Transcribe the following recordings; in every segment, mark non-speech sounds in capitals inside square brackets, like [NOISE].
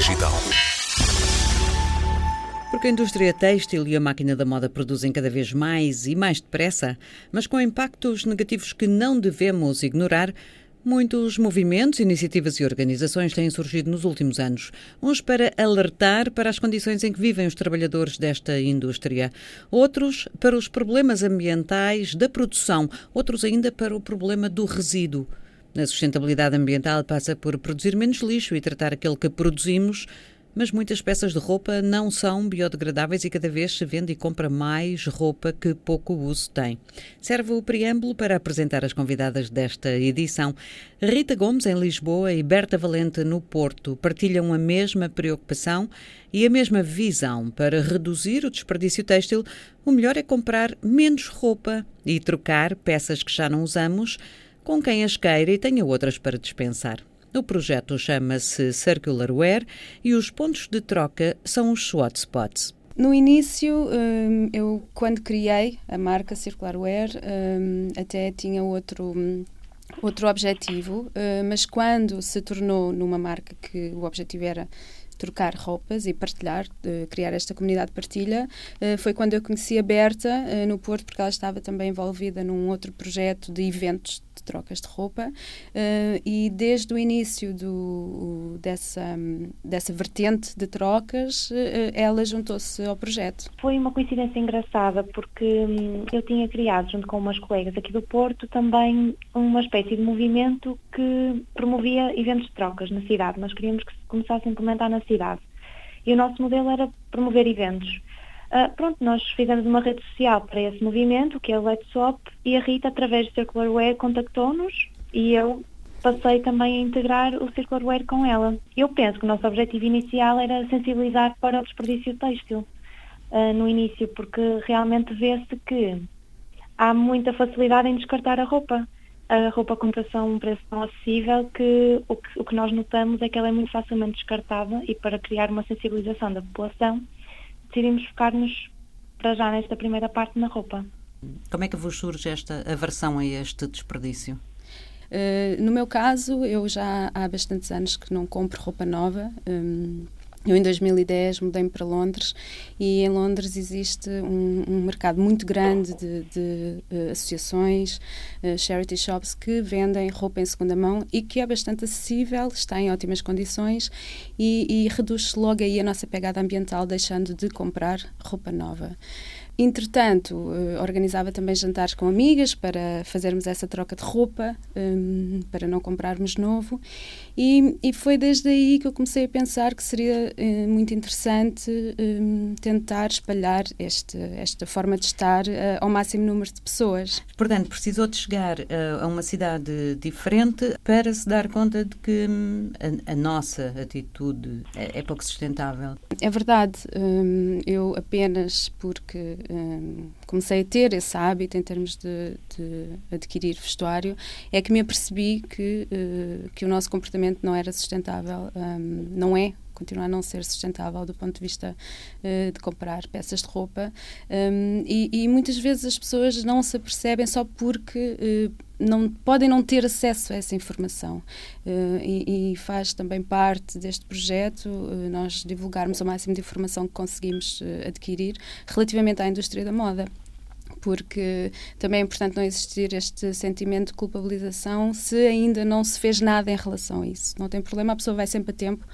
Digital. Porque a indústria têxtil e a máquina da moda produzem cada vez mais e mais depressa, mas com impactos negativos que não devemos ignorar, Muitos movimentos, iniciativas e organizações têm surgido nos últimos anos, uns para alertar para as condições em que vivem os trabalhadores desta indústria, outros para os problemas ambientais da produção, outros ainda para o problema do resíduo. A sustentabilidade ambiental passa por produzir menos lixo e tratar aquele que produzimos mas muitas peças de roupa não são biodegradáveis e cada vez se vende e compra mais roupa que pouco uso tem. Serve o preâmbulo para apresentar as convidadas desta edição. Rita Gomes, em Lisboa, e Berta Valente, no Porto, partilham a mesma preocupação e a mesma visão. Para reduzir o desperdício têxtil, o melhor é comprar menos roupa e trocar peças que já não usamos com quem as queira e tenha outras para dispensar. O projeto chama-se Circular Wear e os pontos de troca são os SWOT spots. No início, hum, eu quando criei a marca Circular Wear, hum, até tinha outro outro objetivo, hum, mas quando se tornou numa marca que o objetivo era trocar roupas e partilhar, criar esta comunidade de partilha, foi quando eu conheci a Berta no Porto, porque ela estava também envolvida num outro projeto de eventos de trocas de roupa e desde o início do, dessa, dessa vertente de trocas, ela juntou-se ao projeto. Foi uma coincidência engraçada porque um, eu tinha criado, junto com umas colegas aqui do Porto, também uma espécie de movimento que promovia eventos de trocas na cidade. Nós queríamos que se começasse a implementar na cidade. E o nosso modelo era promover eventos. Uh, pronto, nós fizemos uma rede social para esse movimento, que é o Let's Swap, e a Rita, através do Circularware, contactou-nos e eu passei também a integrar o Circularware com ela. Eu penso que o nosso objetivo inicial era sensibilizar para o desperdício têxtil uh, no início, porque realmente vê-se que há muita facilidade em descartar a roupa. A roupa compra-se um preço tão acessível que o, que o que nós notamos é que ela é muito facilmente descartada e para criar uma sensibilização da população decidimos focar-nos para já nesta primeira parte na roupa. Como é que vos surge esta aversão a este desperdício? Uh, no meu caso, eu já há bastantes anos que não compro roupa nova. Um, eu, em 2010, mudei-me para Londres e em Londres existe um, um mercado muito grande de, de uh, associações, uh, charity shops, que vendem roupa em segunda mão e que é bastante acessível, está em ótimas condições e, e reduz logo aí a nossa pegada ambiental, deixando de comprar roupa nova. Entretanto, eh, organizava também jantares com amigas para fazermos essa troca de roupa, um, para não comprarmos novo. E, e, foi desde aí que eu comecei a pensar que seria uh, muito interessante um, tentar espalhar este, esta forma de estar uh, ao máximo número de pessoas. Portanto, precisou de chegar a uma cidade diferente para se dar conta de que um, a, a, nossa atitude é, é, pouco sustentável. É verdade. Hum, eu apenas porque um, comecei a ter esse hábito em termos de, de, adquirir vestuário, é que me apercebi que, uh, que o nosso comportamento não era sustentável, um, não é continua a não ser sustentável do ponto de vista uh, de comprar peças de roupa um, e, e, muitas vezes as pessoas não se apercebem só porque uh, não podem não ter acesso a essa informação. Uh, e, e, faz também parte deste projeto nós divulgarmos o máximo de informação que conseguimos adquirir relativamente à indústria da moda porque também é importante não existir este sentimento de culpabilização se ainda não se fez nada em relação a isso. Não tem problema, a pessoa vai sempre a tempo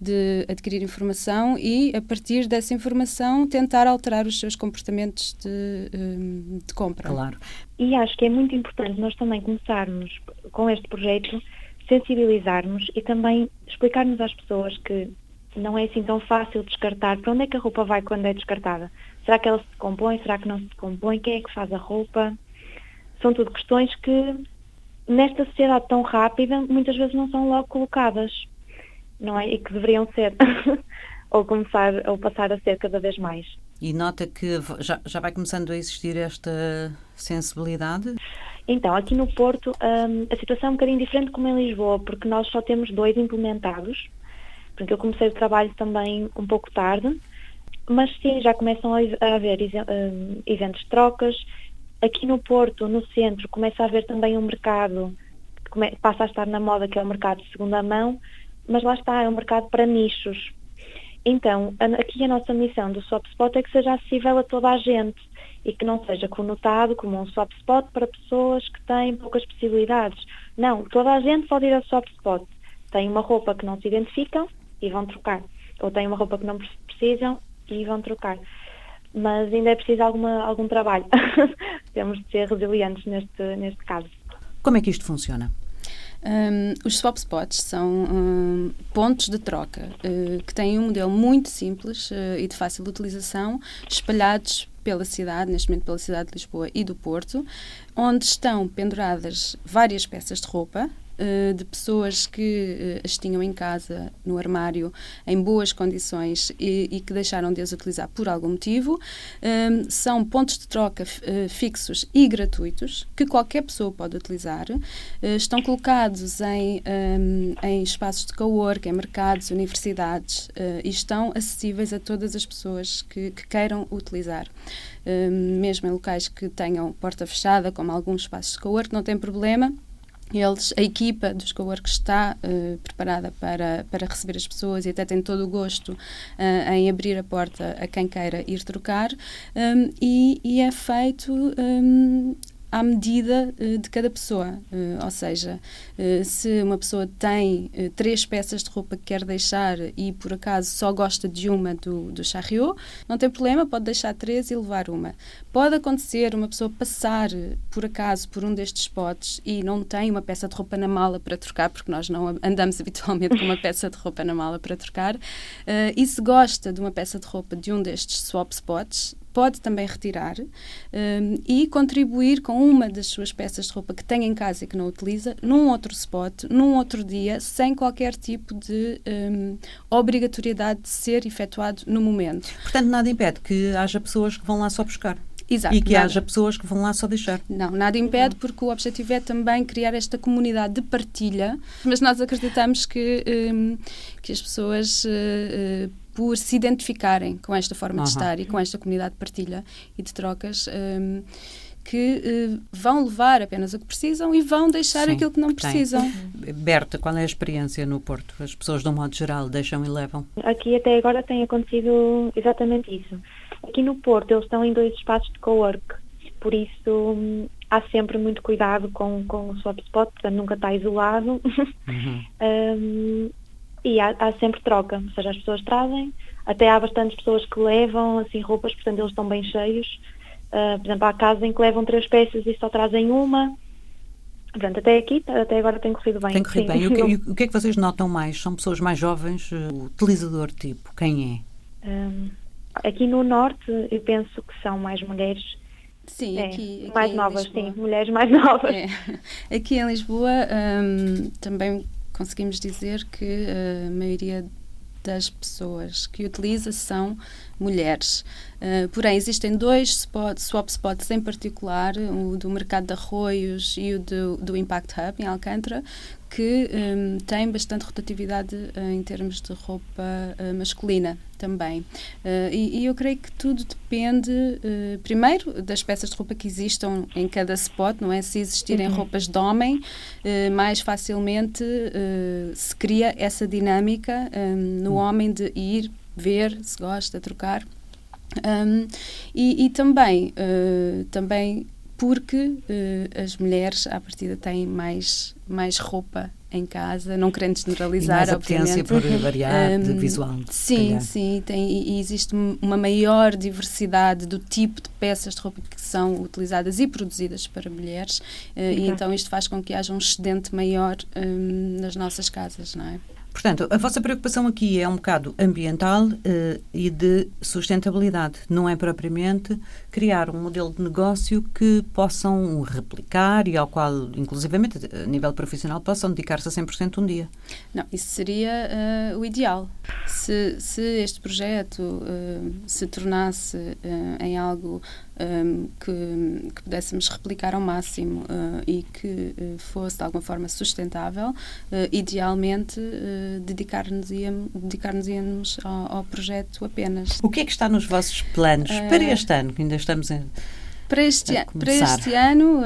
de adquirir informação e, a partir dessa informação, tentar alterar os seus comportamentos de, hum, de compra. Claro. E acho que é muito importante nós também começarmos com este projeto, sensibilizarmos e também explicarmos às pessoas que não é assim tão fácil descartar. Para onde é que a roupa vai quando é descartada? Será que ela se decompõe? Será que não se decompõe? Quem é que faz a roupa? São tudo questões que, nesta sociedade tão rápida, muitas vezes não são logo colocadas não é? E que deveriam ser, [LAUGHS] ou começar, ou passar a ser cada vez mais. E nota que já, já vai começando a existir esta sensibilidade? Então, aqui no Porto, um, a situação é um bocadinho diferente como em Lisboa, porque nós só temos dois implementados, porque eu comecei o trabalho também um pouco tarde, mas sim, já começam a haver um, eventos de trocas. Aqui no Porto, no centro, começa a haver também um mercado que passa a estar na moda, que é o mercado de segunda mão, mas lá está, é um mercado para nichos. Então, aqui a nossa missão do Swap Spot é que seja acessível a toda a gente e que não seja conotado como um swap spot para pessoas que têm poucas possibilidades. Não, toda a gente pode ir ao swap spot. Tem uma roupa que não se identificam e vão trocar. Ou tem uma roupa que não precisam e vão trocar. Mas ainda é preciso alguma, algum trabalho. [LAUGHS] Temos de ser resilientes neste, neste caso. Como é que isto funciona? Um, os swap spots são um, pontos de troca uh, que têm um modelo muito simples uh, e de fácil utilização, espalhados pela cidade, neste momento pela cidade de Lisboa e do Porto, onde estão penduradas várias peças de roupa, uh, de pessoas que uh, as tinham em casa, no armário, em boas condições e, e que deixaram de as utilizar por algum motivo. Um, ehm, são pontos de troca uh, fixos e gratuitos que qualquer pessoa pode utilizar. estão colocados em, um, ehm, em espaços de cowork, em mercados, universidades e estão acessíveis a todas as pessoas que, que queiram utilizar. Ehm, mesmo em locais que tenham porta fechada, como alguns espaços de cowork, não tem problema eles, a equipa dos coworks está uh, preparada para, para receber as pessoas e até tem todo o gosto uh, em abrir a porta a quem queira ir trocar. Um, e, e, é feito um, à medida uh, de cada pessoa. Uh, ou seja, uh, se uma pessoa tem três peças de roupa que quer deixar e por acaso só gosta de uma do, do charriot, não tem problema, pode deixar três e levar uma. Pode acontecer uma pessoa passar por acaso por um destes spots e não tem uma peça de roupa na mala para trocar, porque nós não andamos [LAUGHS] habitualmente com uma peça de roupa na mala para trocar, e se gosta de uma peça de roupa de um destes swap spots, pode também retirar um, e contribuir com uma das suas peças de roupa que tem em casa e que não utiliza num outro spot, num outro dia, sem qualquer tipo de um, obrigatoriedade de ser efetuado no momento. Portanto, nada impede que haja pessoas que vão lá só buscar. Exato, e que nada. haja pessoas que vão lá só deixar. Não, nada impede, porque o objetivo é também criar esta comunidade de partilha, mas nós acreditamos que, um, que as pessoas. Uh, por se identificarem com esta forma uhum. de estar e com esta comunidade de partilha e de trocas. Um, que uh, vão levar apenas o que precisam e vão deixar Sim, aquilo que não que precisam. Tem. Berta, qual é a experiência no Porto? As pessoas, de um modo geral, deixam e levam? Aqui até agora tem acontecido exatamente isso. Aqui no Porto eles estão em dois espaços de co-work, por isso hum, há sempre muito cuidado com, com o swap spot, portanto nunca está isolado. Uhum. [LAUGHS] um, e há, há, sempre troca, ou seja, as pessoas trazem, até há bastantes pessoas que levam assim roupas, portanto eles estão bem cheios. Uh, por exemplo, há casos em que levam três peças e só trazem uma. Portanto, até aqui, até agora tem corrido bem. Tem corrido Sim. bem. E o que, [LAUGHS] o que, é que vocês notam mais? São pessoas mais jovens? O utilizador tipo, quem é? Um, aqui no Norte, eu penso que são mais mulheres. Sim, é, aqui, aqui mais novas, sim, mulheres mais [LAUGHS] novas. É. Aqui em Lisboa um, também conseguimos dizer que a maioria das pessoas que utiliza são mulheres. Uh, porém, existem dois spot, swap spots em particular, o do mercado de arroios e o do, do Impact Hub, em Alcântara, que um, tem bastante rotatividade uh, em termos de roupa uh, masculina também. Uh, e, e, eu creio que tudo depende, primeiro, das peças de roupa que existam em cada spot, não é? Se existirem uhum. roupas de homem, mais facilmente se cria essa dinâmica um, no uhum. homem de ir ver se gosta, trocar. Um, e, e, também, também porque uh, as mulheres, à partida, têm mais, mais roupa em casa, não querendo generalizar, e mais obviamente. por variedade um, visual. Sim, calhar. sim, tem, e existe uma maior diversidade do tipo de peças de roupa que são utilizadas e produzidas para mulheres, uh, e então isto faz com que haja um excedente maior um, nas nossas casas, não é? Portanto, a vossa preocupação aqui é um bocado ambiental uh, e de sustentabilidade. Não é propriamente criar um modelo de negócio que possam replicar e ao qual, inclusivamente, a nível profissional, possam dedicar-se a 100% um dia. Não, isso seria uh, o ideal. Se, se este projeto uh, se tornasse em algo um, que, que, pudéssemos replicar ao máximo uh, e que uh, fosse de alguma forma sustentável, uh, dedicar-nos dedicar ao, ao, projeto apenas. O que é que está nos vossos planos para este ano, que ainda estamos em Para este, para este ano uh,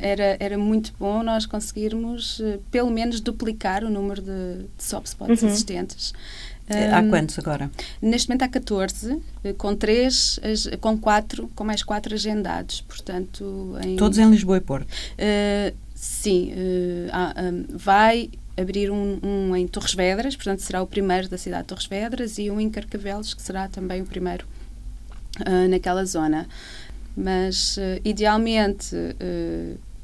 era, era muito bom nós conseguirmos uh, pelo menos duplicar o número de, de soft spots uhum. existentes. Um, há quantos agora? Neste momento há 14, com 3, com 4, com mais 4 agendados, portanto... Em, Todos em Lisboa e Porto? Uh, sim, uh, há, um, vai abrir um, um, em Torres Vedras, portanto será o primeiro da cidade de Torres Vedras, e um em Carcavelos, que será também o primeiro uh, naquela zona. Mas, idealmente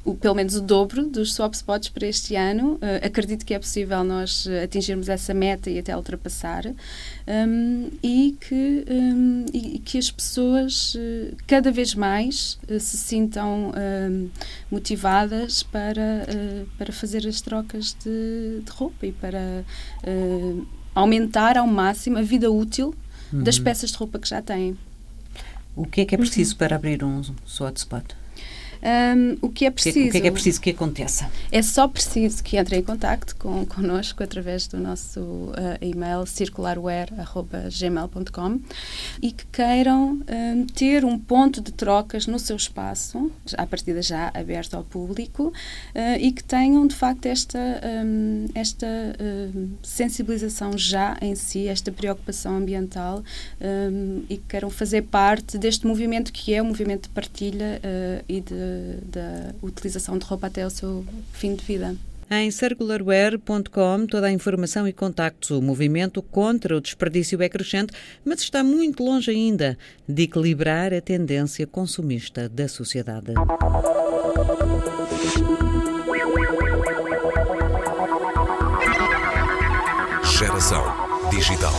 o, pelo menos o dobro dos swap spots para este ano. Uh, acredito que é possível nós eh, atingirmos essa meta e até ultrapassar um, e, que, um, e, que as pessoas uh, cada vez mais uh, se sintam motivadas para, para fazer as trocas de, de roupa e para aumentar ao máximo a vida útil uhum. das peças de roupa que já têm. O que é que é preciso uhum. para abrir um swap spot? Um, o que é preciso? O que é que é preciso que aconteça? É só preciso que entrem em contato com, [LAUGHS] connosco através do nosso uh, e-mail circularware.gmail.com e que queiram um, ter um ponto de trocas no seu espaço, à partida já aberto ao público, uh, e que tenham de facto esta, um, esta sensibilização já em si, esta preocupação ambiental e que queiram fazer parte deste movimento que é o movimento de partilha uh, e de da utilização de roupa até o seu fim de vida. Em circularware.com, toda a informação e contactos. O movimento contra o desperdício é crescente, mas está muito longe ainda de equilibrar a tendência consumista da sociedade. Geração Digital.